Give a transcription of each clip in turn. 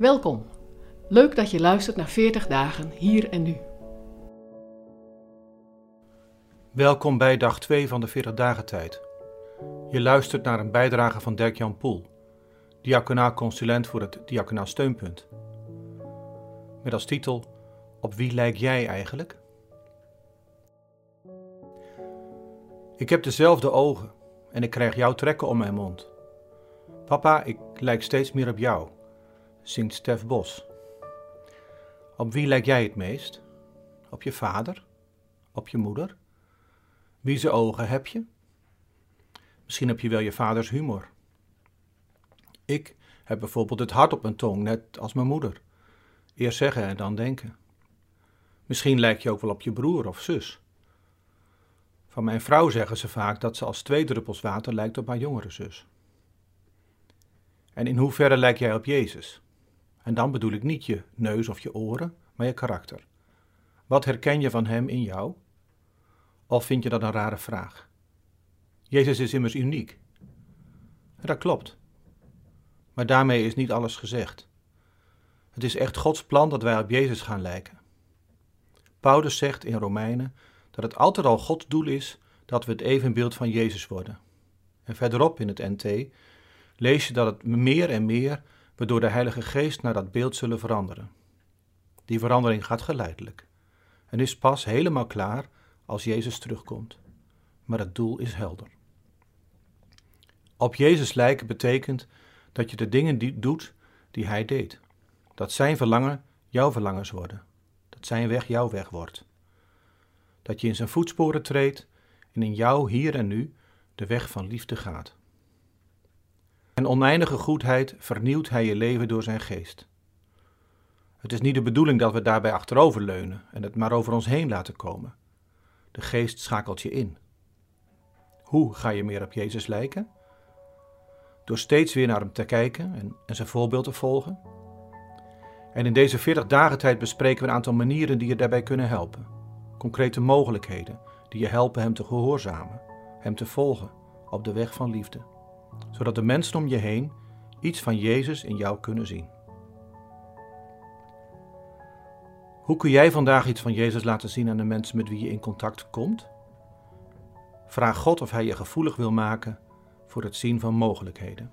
Welkom. Leuk dat je luistert naar 40 dagen hier en nu. Welkom bij dag 2 van de 40 dagen tijd. Je luistert naar een bijdrage van Dirk-Jan Poel, diaconaal consulent voor het Diaconaal Steunpunt. Met als titel Op wie lijk jij eigenlijk? Ik heb dezelfde ogen en ik krijg jouw trekken om mijn mond. Papa, ik lijk steeds meer op jou, zingt Stef Bos. Op wie lijk jij het meest? Op je vader? Op je moeder? Wie zijn ogen heb je? Misschien heb je wel je vaders humor. Ik heb bijvoorbeeld het hart op mijn tong, net als mijn moeder. Eerst zeggen en dan denken. Misschien lijk je ook wel op je broer of zus. Van mijn vrouw zeggen ze vaak dat ze als twee druppels water lijkt op haar jongere zus. En in hoeverre lijk jij op Jezus? En dan bedoel ik niet je neus of je oren, maar je karakter. Wat herken je van Hem in jou? Of vind je dat een rare vraag? Jezus is immers uniek. Dat klopt. Maar daarmee is niet alles gezegd. Het is echt Gods plan dat wij op Jezus gaan lijken. Paulus zegt in Romeinen dat het altijd al Gods doel is dat we het evenbeeld van Jezus worden. En verderop in het NT lees je dat het meer en meer we door de Heilige Geest naar dat beeld zullen veranderen. Die verandering gaat geleidelijk en is pas helemaal klaar als Jezus terugkomt. Maar het doel is helder. Op Jezus lijken betekent dat je de dingen die doet die Hij deed. Dat Zijn verlangen jouw verlangens worden. Dat Zijn weg jouw weg wordt. Dat je in Zijn voetsporen treedt en in jou hier en nu de weg van liefde gaat. En oneindige goedheid vernieuwt Hij je leven door Zijn geest. Het is niet de bedoeling dat we daarbij achterover leunen en het maar over ons heen laten komen. De geest schakelt je in. Hoe ga je meer op Jezus lijken? Door steeds weer naar Hem te kijken en, en zijn voorbeeld te volgen. En in deze 40 dagen tijd bespreken we een aantal manieren die je daarbij kunnen helpen. Concrete mogelijkheden die je helpen Hem te gehoorzamen, Hem te volgen op de weg van liefde. Zodat de mensen om je heen iets van Jezus in jou kunnen zien. Hoe kun jij vandaag iets van Jezus laten zien aan de mensen met wie je in contact komt? Vraag God of Hij je gevoelig wil maken voor het zien van mogelijkheden.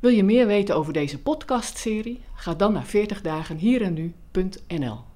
Wil je meer weten over deze podcastserie? Ga dan naar 40dagenhierennu.nl